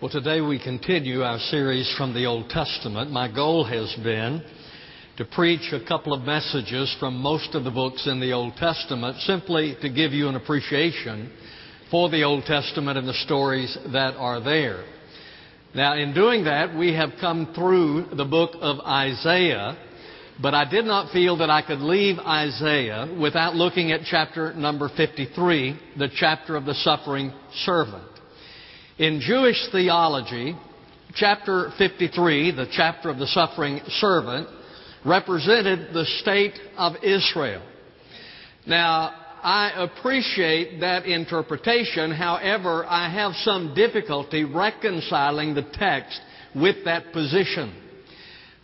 Well, today we continue our series from the Old Testament. My goal has been to preach a couple of messages from most of the books in the Old Testament simply to give you an appreciation for the Old Testament and the stories that are there. Now, in doing that, we have come through the book of Isaiah, but I did not feel that I could leave Isaiah without looking at chapter number 53, the chapter of the suffering servant. In Jewish theology, chapter 53, the chapter of the suffering servant, represented the state of Israel. Now, I appreciate that interpretation. However, I have some difficulty reconciling the text with that position.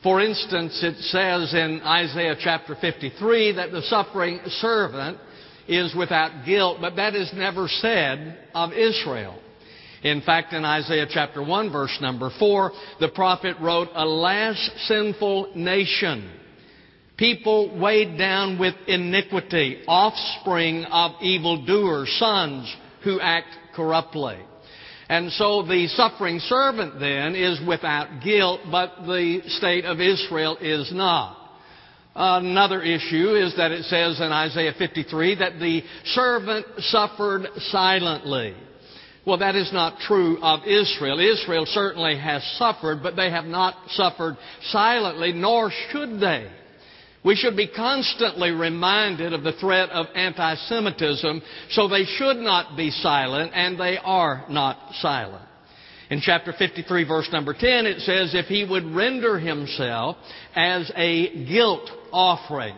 For instance, it says in Isaiah chapter 53 that the suffering servant is without guilt, but that is never said of Israel. In fact, in Isaiah chapter 1 verse number 4, the prophet wrote, Alas, sinful nation! People weighed down with iniquity, offspring of evildoers, sons who act corruptly. And so the suffering servant then is without guilt, but the state of Israel is not. Another issue is that it says in Isaiah 53 that the servant suffered silently. Well, that is not true of Israel. Israel certainly has suffered, but they have not suffered silently, nor should they. We should be constantly reminded of the threat of anti-Semitism, so they should not be silent, and they are not silent. In chapter 53 verse number 10 it says, if he would render himself as a guilt offering.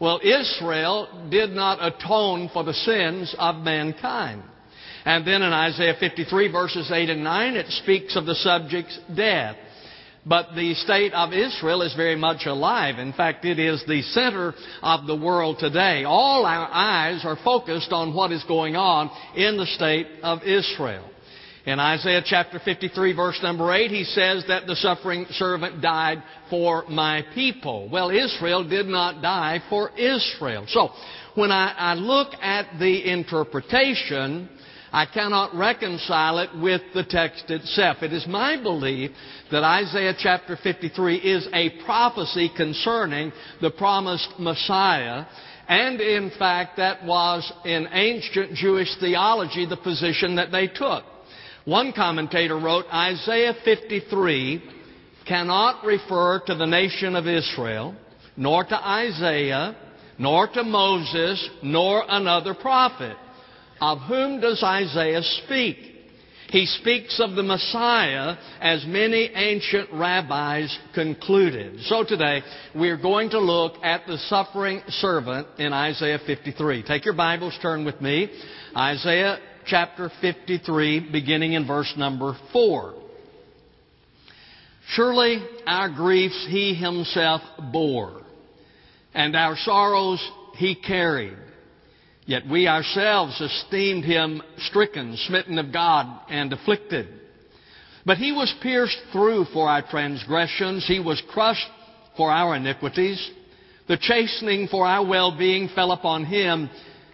Well, Israel did not atone for the sins of mankind. And then in Isaiah 53 verses 8 and 9, it speaks of the subject's death. But the state of Israel is very much alive. In fact, it is the center of the world today. All our eyes are focused on what is going on in the state of Israel. In Isaiah chapter 53 verse number 8, he says that the suffering servant died for my people. Well, Israel did not die for Israel. So, when I, I look at the interpretation, I cannot reconcile it with the text itself. It is my belief that Isaiah chapter 53 is a prophecy concerning the promised Messiah. And in fact, that was in ancient Jewish theology the position that they took. One commentator wrote, Isaiah 53 cannot refer to the nation of Israel, nor to Isaiah, nor to Moses, nor another prophet. Of whom does Isaiah speak? He speaks of the Messiah as many ancient rabbis concluded. So today, we're going to look at the suffering servant in Isaiah 53. Take your Bibles, turn with me. Isaiah chapter 53, beginning in verse number 4. Surely our griefs he himself bore, and our sorrows he carried. Yet we ourselves esteemed him stricken, smitten of God, and afflicted. But he was pierced through for our transgressions, he was crushed for our iniquities. The chastening for our well-being fell upon him,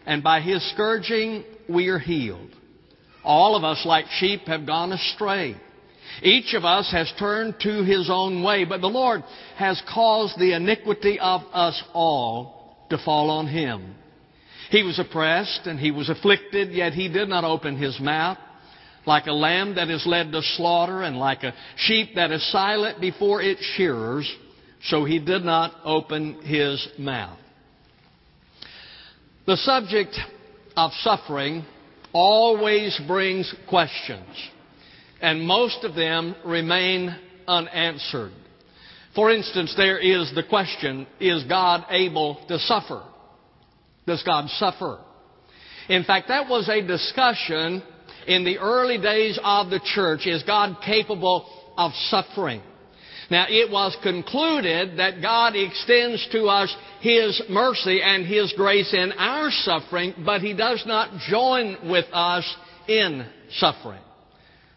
and by his scourging we are healed. All of us, like sheep, have gone astray. Each of us has turned to his own way, but the Lord has caused the iniquity of us all to fall on him. He was oppressed and he was afflicted, yet he did not open his mouth. Like a lamb that is led to slaughter and like a sheep that is silent before its shearers, so he did not open his mouth. The subject of suffering always brings questions, and most of them remain unanswered. For instance, there is the question, is God able to suffer? Does God suffer? In fact, that was a discussion in the early days of the church. Is God capable of suffering? Now, it was concluded that God extends to us His mercy and His grace in our suffering, but He does not join with us in suffering.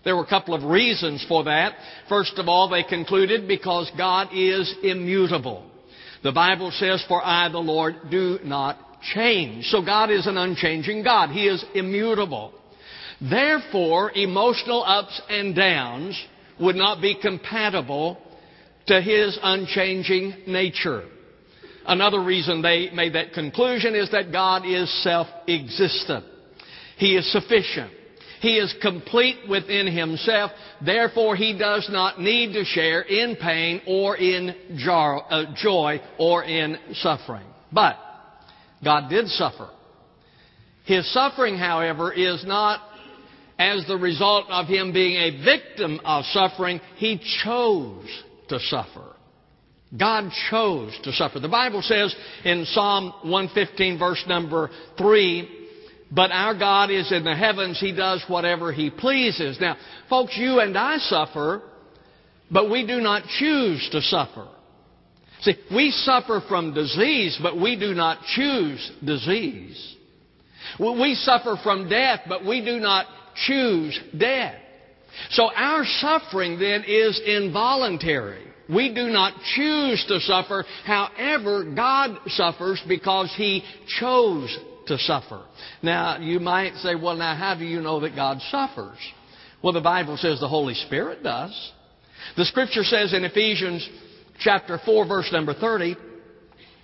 There were a couple of reasons for that. First of all, they concluded because God is immutable. The Bible says, For I, the Lord, do not change. So God is an unchanging God. He is immutable. Therefore, emotional ups and downs would not be compatible to his unchanging nature. Another reason they made that conclusion is that God is self-existent. He is sufficient. He is complete within himself. Therefore, he does not need to share in pain or in uh, joy or in suffering. But God did suffer. His suffering, however, is not as the result of him being a victim of suffering. He chose to suffer. God chose to suffer. The Bible says in Psalm 115 verse number 3, but our God is in the heavens. He does whatever He pleases. Now, folks, you and I suffer, but we do not choose to suffer. See, we suffer from disease, but we do not choose disease. We suffer from death, but we do not choose death. So our suffering then is involuntary. We do not choose to suffer. However, God suffers because He chose to suffer. Now, you might say, well, now how do you know that God suffers? Well, the Bible says the Holy Spirit does. The scripture says in Ephesians chapter 4 verse number 30,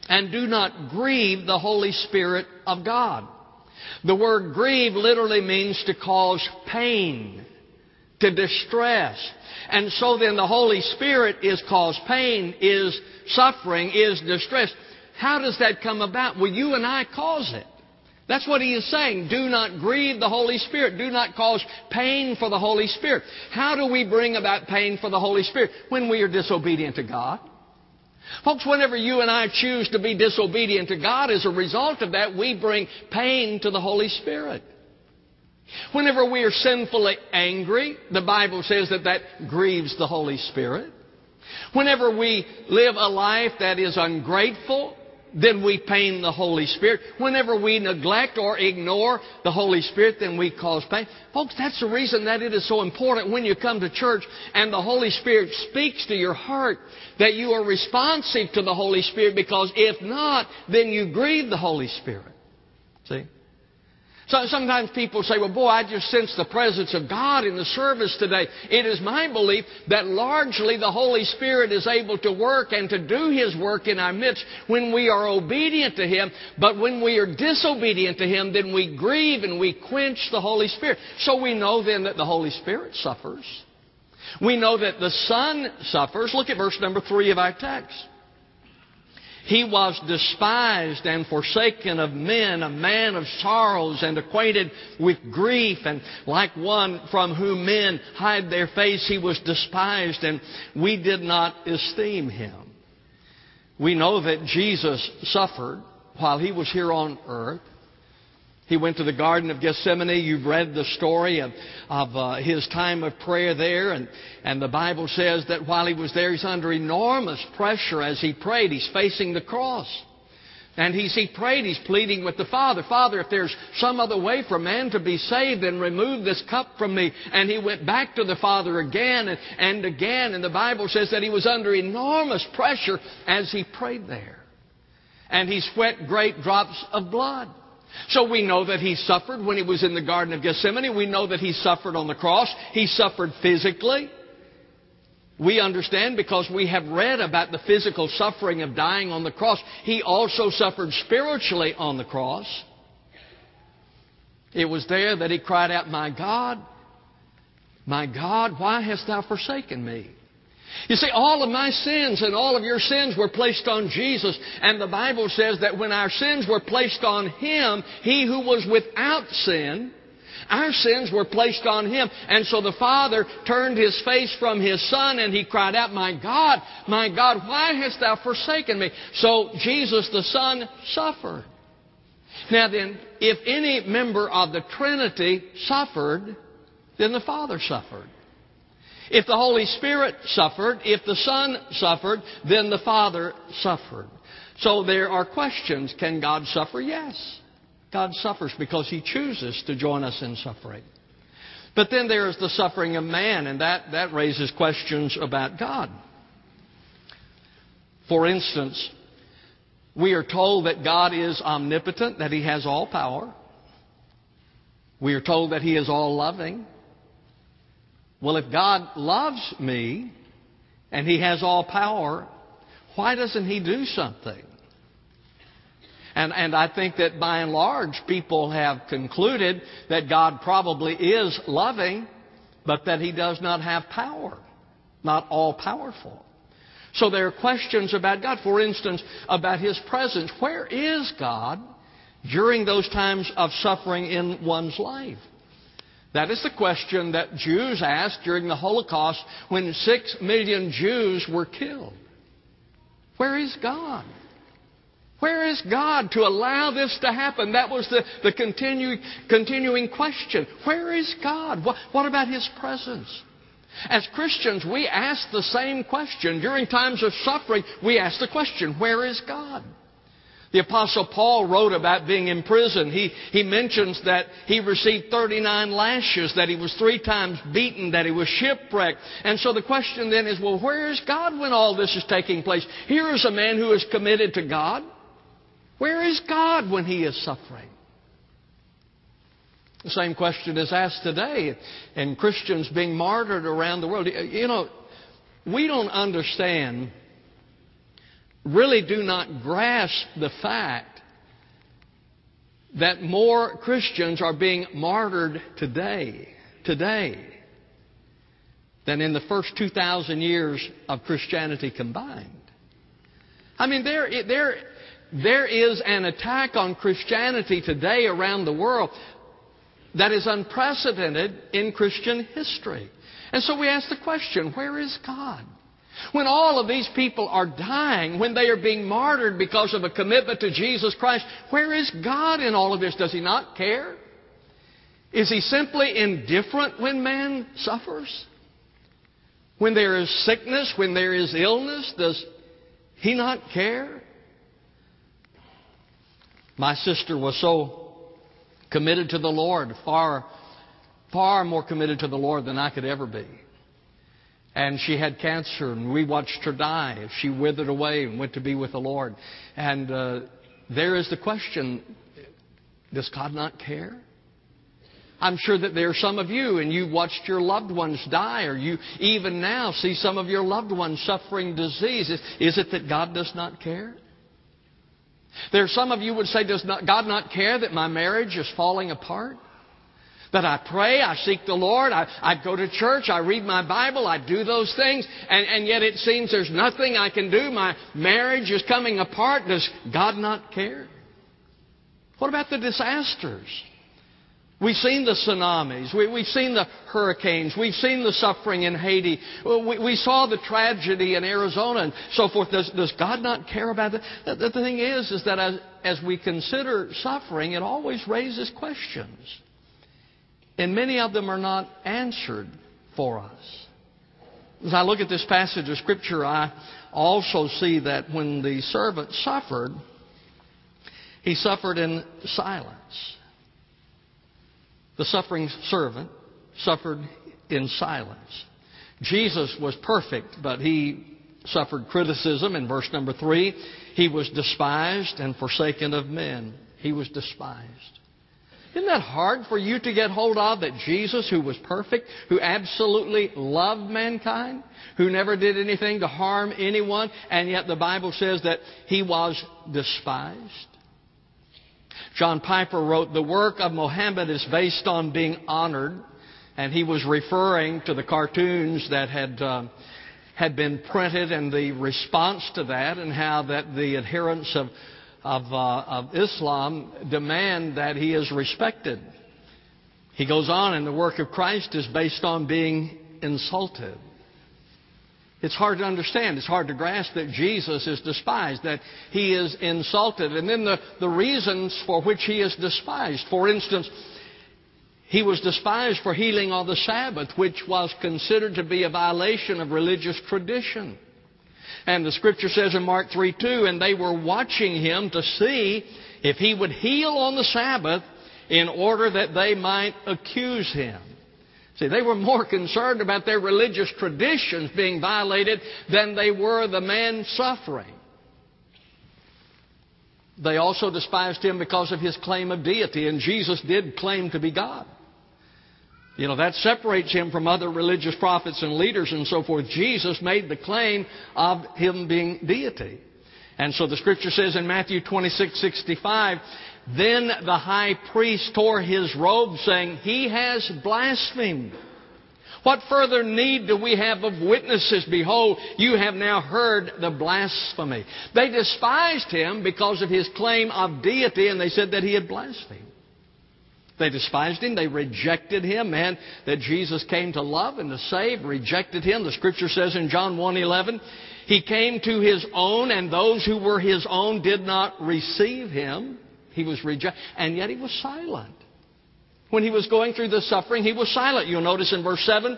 and do not grieve the Holy Spirit of God. The word grieve literally means to cause pain, to distress. And so then the Holy Spirit is cause pain, is suffering, is distress. How does that come about? Well, you and I cause it. That's what he is saying. Do not grieve the Holy Spirit. Do not cause pain for the Holy Spirit. How do we bring about pain for the Holy Spirit? When we are disobedient to God. Folks, whenever you and I choose to be disobedient to God, as a result of that, we bring pain to the Holy Spirit. Whenever we are sinfully angry, the Bible says that that grieves the Holy Spirit. Whenever we live a life that is ungrateful, then we pain the Holy Spirit. Whenever we neglect or ignore the Holy Spirit, then we cause pain. Folks, that's the reason that it is so important when you come to church and the Holy Spirit speaks to your heart that you are responsive to the Holy Spirit because if not, then you grieve the Holy Spirit. See? So sometimes people say, well, boy, I just sense the presence of God in the service today. It is my belief that largely the Holy Spirit is able to work and to do His work in our midst when we are obedient to Him. But when we are disobedient to Him, then we grieve and we quench the Holy Spirit. So we know then that the Holy Spirit suffers. We know that the Son suffers. Look at verse number three of our text. He was despised and forsaken of men, a man of sorrows and acquainted with grief, and like one from whom men hide their face, he was despised, and we did not esteem him. We know that Jesus suffered while he was here on earth. He went to the Garden of Gethsemane. You've read the story of, of uh, his time of prayer there. And, and the Bible says that while he was there, he's under enormous pressure as he prayed. He's facing the cross. And he's, he prayed, he's pleading with the Father, Father, if there's some other way for man to be saved, then remove this cup from me. And he went back to the Father again and, and again. And the Bible says that he was under enormous pressure as he prayed there. And he sweat great drops of blood. So we know that he suffered when he was in the Garden of Gethsemane. We know that he suffered on the cross. He suffered physically. We understand because we have read about the physical suffering of dying on the cross. He also suffered spiritually on the cross. It was there that he cried out, My God, my God, why hast thou forsaken me? You see, all of my sins and all of your sins were placed on Jesus. And the Bible says that when our sins were placed on Him, He who was without sin, our sins were placed on Him. And so the Father turned His face from His Son and He cried out, My God, my God, why hast Thou forsaken me? So Jesus the Son suffered. Now then, if any member of the Trinity suffered, then the Father suffered. If the Holy Spirit suffered, if the Son suffered, then the Father suffered. So there are questions. Can God suffer? Yes. God suffers because He chooses to join us in suffering. But then there is the suffering of man, and that, that raises questions about God. For instance, we are told that God is omnipotent, that He has all power. We are told that He is all loving. Well, if God loves me and He has all power, why doesn't He do something? And, and I think that by and large, people have concluded that God probably is loving, but that He does not have power, not all powerful. So there are questions about God. For instance, about His presence. Where is God during those times of suffering in one's life? That is the question that Jews asked during the Holocaust when six million Jews were killed. Where is God? Where is God to allow this to happen? That was the, the continuing, continuing question. Where is God? What, what about His presence? As Christians, we ask the same question. During times of suffering, we ask the question, where is God? The Apostle Paul wrote about being in prison. He, he mentions that he received 39 lashes, that he was three times beaten, that he was shipwrecked. And so the question then is, well, where is God when all this is taking place? Here is a man who is committed to God. Where is God when he is suffering? The same question is asked today, and Christians being martyred around the world. You know, we don't understand, really do not grasp the fact that more Christians are being martyred today, today, than in the first 2,000 years of Christianity combined. I mean, there, there, there is an attack on Christianity today around the world that is unprecedented in Christian history. And so we ask the question, where is God? When all of these people are dying, when they are being martyred because of a commitment to Jesus Christ, where is God in all of this? Does He not care? Is He simply indifferent when man suffers? When there is sickness, when there is illness, does He not care? My sister was so committed to the Lord, far, far more committed to the Lord than I could ever be. And she had cancer, and we watched her die. She withered away and went to be with the Lord. And uh, there is the question Does God not care? I'm sure that there are some of you, and you watched your loved ones die, or you even now see some of your loved ones suffering diseases. Is, it that God does not care? There are some of you would say, does not, God not care that my marriage is falling apart? That I pray, I seek the Lord, I, I go to church, I read my Bible, I do those things, and, and yet it seems there's nothing I can do. My marriage is coming apart. Does God not care? What about the disasters? We've seen the tsunamis. We, have seen the hurricanes. We've seen the suffering in Haiti. We, we, saw the tragedy in Arizona and so forth. Does, does God not care about that? The, the, thing is, is that as, as we consider suffering, it always raises questions. And many of them are not answered for us. As I look at this passage of Scripture, I also see that when the servant suffered, he suffered in silence. The suffering servant suffered in silence. Jesus was perfect, but he suffered criticism in verse number three. He was despised and forsaken of men. He was despised. Isn't that hard for you to get hold of that Jesus, who was perfect, who absolutely loved mankind, who never did anything to harm anyone, and yet the Bible says that he was despised? John Piper wrote, The work of Mohammed is based on being honored, and he was referring to the cartoons that had. Uh, had been printed and the response to that and how that the adherents of, of, uh, of Islam demand that he is respected. He goes on, and the work of Christ is based on being insulted. It's hard to understand. It's hard to grasp that Jesus is despised, that he is insulted. And then the, the reasons for which he is despised. For instance, he was despised for healing on the Sabbath, which was considered to be a violation of religious tradition. And the scripture says in Mark 3 2, and they were watching him to see if he would heal on the Sabbath in order that they might accuse him. See, they were more concerned about their religious traditions being violated than they were the man suffering. They also despised him because of his claim of deity, and Jesus did claim to be God. You know, that separates him from other religious prophets and leaders and so forth. Jesus made the claim of him being deity. And so the scripture says in Matthew 26, 65, then the high priest tore his robe saying, He has blasphemed. What further need do we have of witnesses? Behold, you have now heard the blasphemy. They despised him because of his claim of deity, and they said that he had blasphemed. They despised him. They rejected him. Man, that Jesus came to love and to save, rejected him. The scripture says in John 1.11, He came to His own, and those who were His own did not receive Him. He was rejected, and yet He was silent. When he was going through the suffering, he was silent. You'll notice in verse 7,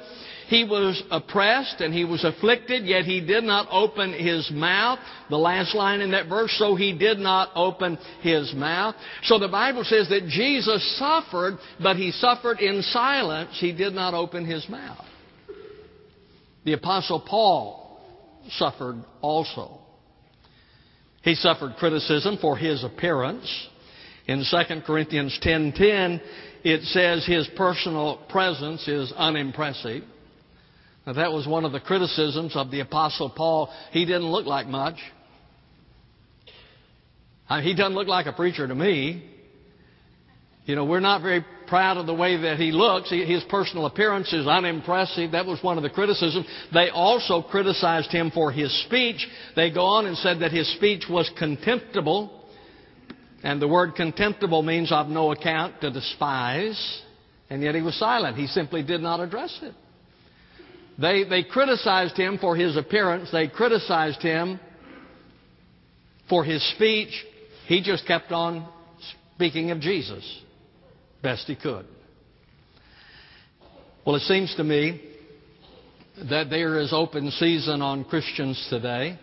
he was oppressed and he was afflicted, yet he did not open his mouth. The last line in that verse, so he did not open his mouth. So the Bible says that Jesus suffered, but he suffered in silence. He did not open his mouth. The Apostle Paul suffered also. He suffered criticism for his appearance. In 2 Corinthians 10:10, it says his personal presence is unimpressive. Now, that was one of the criticisms of the Apostle Paul. He didn't look like much. Uh, he doesn't look like a preacher to me. You know, we're not very proud of the way that he looks. His personal appearance is unimpressive. That was one of the criticisms. They also criticized him for his speech. They go on and said that his speech was contemptible. And the word contemptible means of no account, to despise. And yet he was silent. He simply did not address it. They, they criticized him for his appearance. They criticized him for his speech. He just kept on speaking of Jesus best he could. Well, it seems to me that there is open season on Christians today.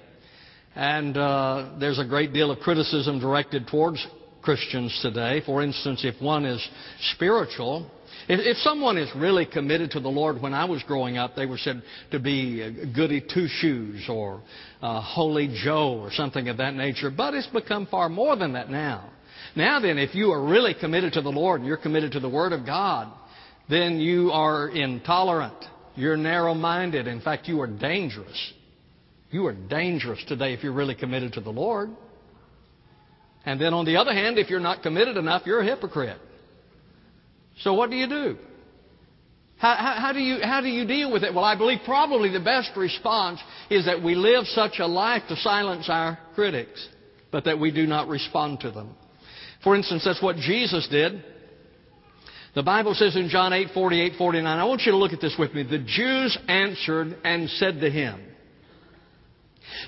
And uh, there's a great deal of criticism directed towards Christians today. For instance, if one is spiritual, if, someone is really committed to the Lord, when I was growing up, they were said to be a goody two shoes or uh, holy Joe or something of that nature. But it's become far more than that now. Now then, if you are really committed to the Lord and you're committed to the Word of God, then you are intolerant. You're narrow minded. In fact, you are dangerous. You are dangerous today if you're really committed to the Lord. And then on the other hand, if you're not committed enough, you're a hypocrite. So what do you do? How, how, how, do you, how do you deal with it? Well, I believe probably the best response is that we live such a life to silence our critics, but that we do not respond to them. For instance, that's what Jesus did. The Bible says in John 8, 48, 49, I want you to look at this with me. The Jews answered and said to him,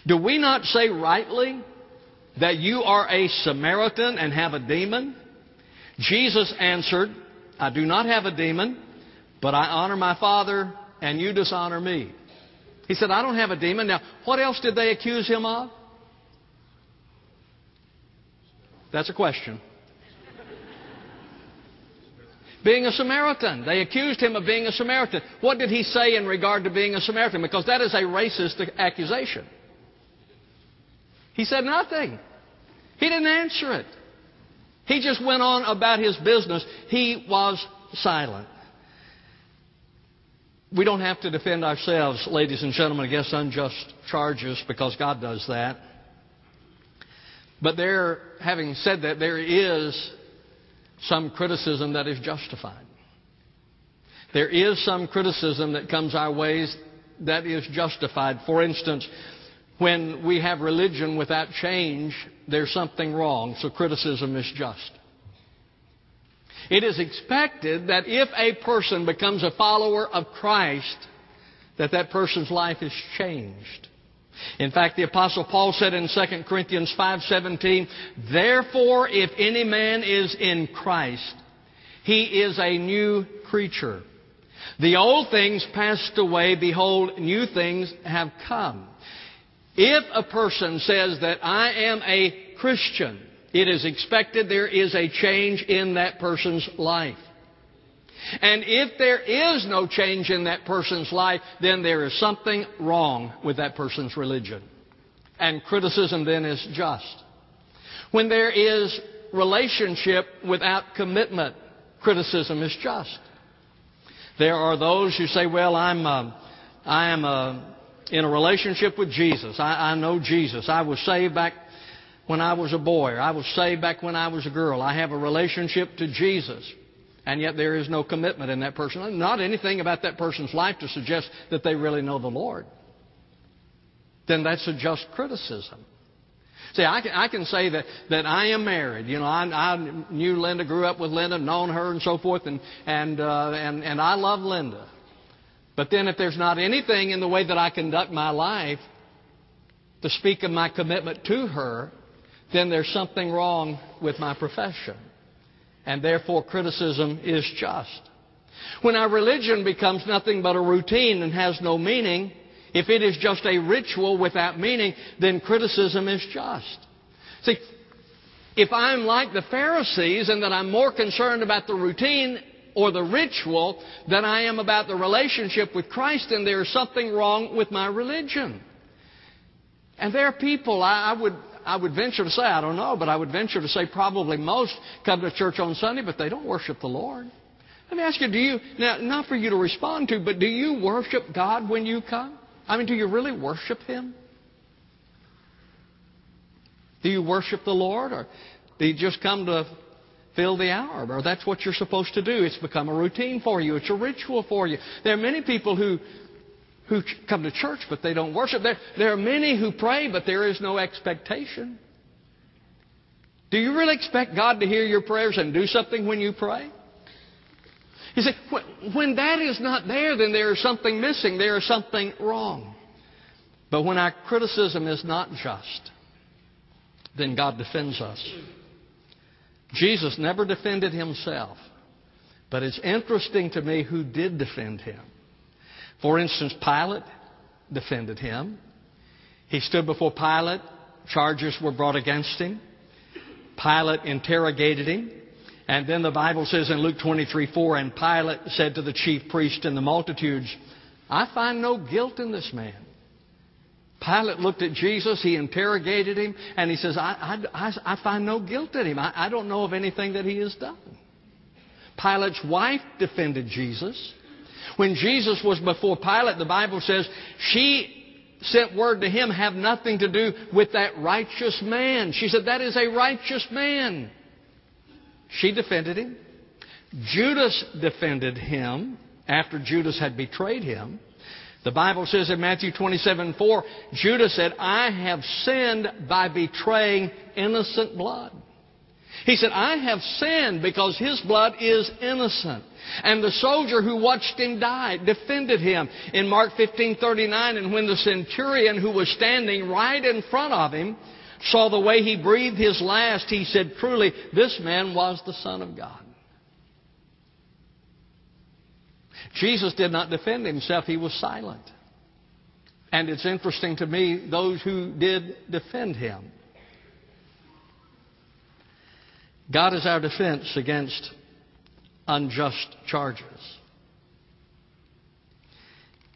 do we not say rightly that you are a Samaritan and have a demon? Jesus answered, I do not have a demon, but I honor my Father and you dishonor me. He said, I don't have a demon. Now, what else did they accuse him of? That's a question. being a Samaritan. They accused him of being a Samaritan. What did he say in regard to being a Samaritan? Because that is a racist accusation. He said nothing. He didn't answer it. He just went on about his business. He was silent. We don't have to defend ourselves, ladies and gentlemen, against unjust charges because God does that. But there, having said that, there is some criticism that is justified. There is some criticism that comes our ways that is justified. For instance, when we have religion without change, there's something wrong, so criticism is just. It is expected that if a person becomes a follower of Christ, that that person's life is changed. In fact, the apostle Paul said in 2 Corinthians 5:17, "Therefore if any man is in Christ, he is a new creature. The old things passed away, behold, new things have come." If a person says that I am a Christian, it is expected there is a change in that person's life. And if there is no change in that person's life, then there is something wrong with that person's religion. And criticism then is just. When there is relationship without commitment, criticism is just. There are those who say, well, I'm, uh, I am uh, in a relationship with Jesus. I, I know Jesus. I was saved back when I was a boy, I was saved back when I was a girl. I have a relationship to Jesus. And yet there is no commitment in that person. Not anything about that person's life to suggest that they really know the Lord. Then that's a just criticism. See, I can, I can say that, that I am married. You know, I, I knew Linda, grew up with Linda, known her and so forth, and, and, uh, and, and I love Linda. But then if there's not anything in the way that I conduct my life to speak of my commitment to her, then there's something wrong with my profession. And therefore criticism is just. When our religion becomes nothing but a routine and has no meaning, if it is just a ritual without meaning, then criticism is just. See, if I'm like the Pharisees and that I'm more concerned about the routine or the ritual than I am about the relationship with Christ, and there is something wrong with my religion. And there are people, I, I would, I would venture to say, I don't know, but I would venture to say probably most come to church on Sunday, but they don't worship the Lord. Let me ask you, do you, now, not for you to respond to, but do you worship God when you come? I mean, do you really worship Him? Do you worship the Lord, or do you just come to fill the hour? Or that's what you're supposed to do. It's become a routine for you. It's a ritual for you. There are many people who who come to church, but they don't worship. There, there are many who pray, but there is no expectation. Do you really expect God to hear your prayers and do something when you pray? You see, when that is not there, then there is something missing. There is something wrong. But when our criticism is not just, then God defends us. Jesus never defended himself. But it's interesting to me who did defend him. For instance, Pilate defended him. He stood before Pilate. Charges were brought against him. Pilate interrogated him. And then the Bible says in Luke 23 4, and Pilate said to the chief priest and the multitudes, I find no guilt in this man. Pilate looked at Jesus, he interrogated him, and he says, I, I, I find no guilt in him. I, I don't know of anything that he has done. Pilate's wife defended Jesus. When Jesus was before Pilate, the Bible says she sent word to him, have nothing to do with that righteous man. She said, That is a righteous man. She defended him. Judas defended him after Judas had betrayed him. The Bible says in Matthew 27 4, Judas said, I have sinned by betraying innocent blood. He said, I have sinned because his blood is innocent. And the soldier who watched him die defended him in Mark 15:39 and when the centurion who was standing right in front of him saw the way he breathed his last, he said, Truly, this man was the Son of God. Jesus did not defend himself, he was silent. And it's interesting to me, those who did defend him. God is our defense against unjust charges.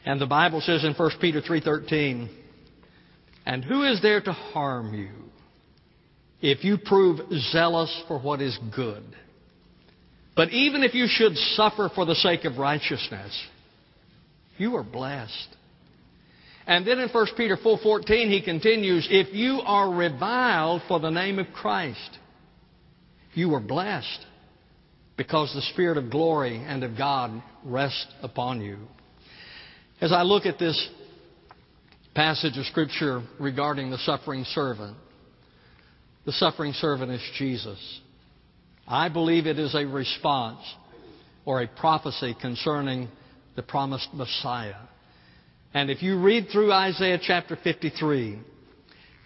And the Bible says in 1 Peter 3:13, and who is there to harm you if you prove zealous for what is good? But even if you should suffer for the sake of righteousness, you are blessed. And then in 1 Peter 4:14 he continues, if you are reviled for the name of Christ, you are blessed because the spirit of glory and of God rests upon you. As I look at this passage of Scripture regarding the suffering servant. The suffering servant is Jesus. I believe it is a response or a prophecy concerning the promised Messiah. And if you read through Isaiah chapter 53,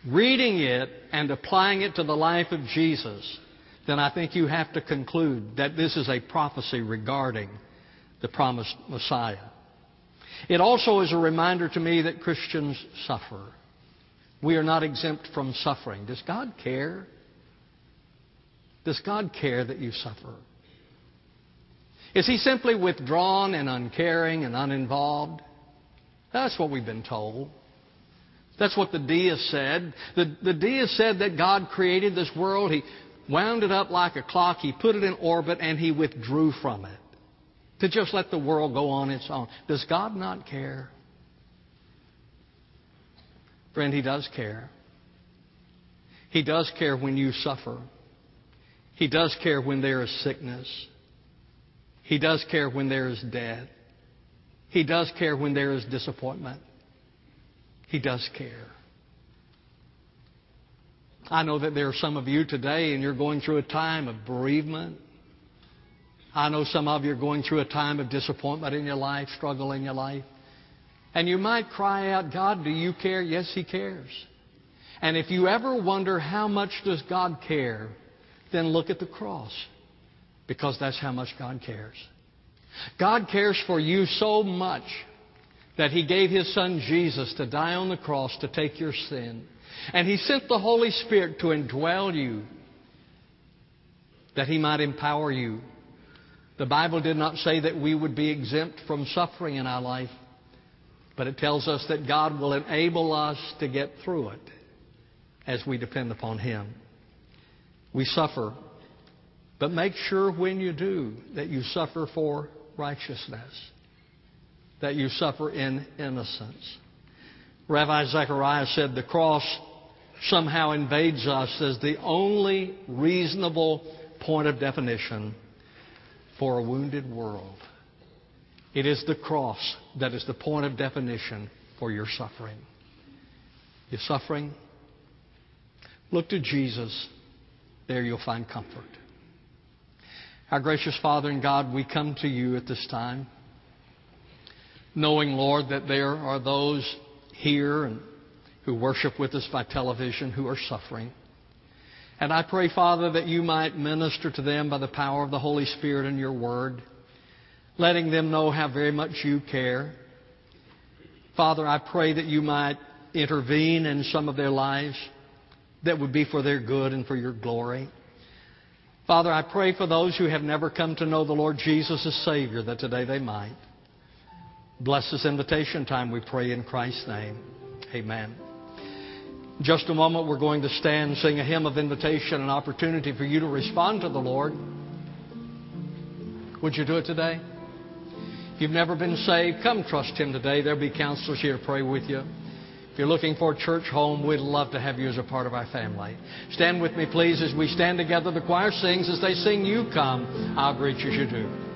reading it and applying it to the life of Jesus, then I think you have to conclude that this is a prophecy regarding the promised Messiah. It also is a reminder to me that Christians suffer. We are not exempt from suffering. Does God care? Does God care that you suffer? Is He simply withdrawn and uncaring and uninvolved? That's what we've been told. That's what the deist said. The, the deist said that God created this world. He wound it up like a clock. He put it in orbit and he withdrew from it to just let the world go on its own. Does God not care? Friend, He does care. He does care when you suffer. He does care when there is sickness. He does care when there is death. He does care when there is disappointment. He does care. I know that there are some of you today and you're going through a time of bereavement. I know some of you are going through a time of disappointment in your life, struggle in your life. And you might cry out, God, do you care? Yes, He cares. And if you ever wonder how much does God care, then look at the cross. Because that's how much God cares. God cares for you so much that He gave His Son Jesus to die on the cross to take your sin. And He sent the Holy Spirit to indwell you that He might empower you. The Bible did not say that we would be exempt from suffering in our life, but it tells us that God will enable us to get through it as we depend upon Him. We suffer, but make sure when you do that you suffer for righteousness, that you suffer in innocence. Ravi Zacharias said the cross somehow invades us as the only reasonable point of definition for a wounded world. It is the cross that is the point of definition for your suffering. Your suffering, Look to Jesus. There you'll find comfort. Our gracious Father and God, we come to you at this time, knowing, Lord, that there are those here and who worship with us by television who are suffering. And I pray, Father, that you might minister to them by the power of the Holy Spirit and your word, letting them know how very much you care. Father, I pray that you might intervene in some of their lives that would be for their good and for your glory. Father, I pray for those who have never come to know the Lord Jesus as Savior that today they might. Bless this invitation time, we pray in Christ's name. Amen. Just a moment, we're going to stand sing a hymn of invitation, an opportunity for you to respond to the Lord. Would you do it today? If you've never been saved, come trust Him today. There'll be counselors here to pray with you. If you're looking for a church home, we'd love to have you as a part of our family. Stand with me, please, as we stand together. The choir sings as they sing, You Come. I'll greet you you do.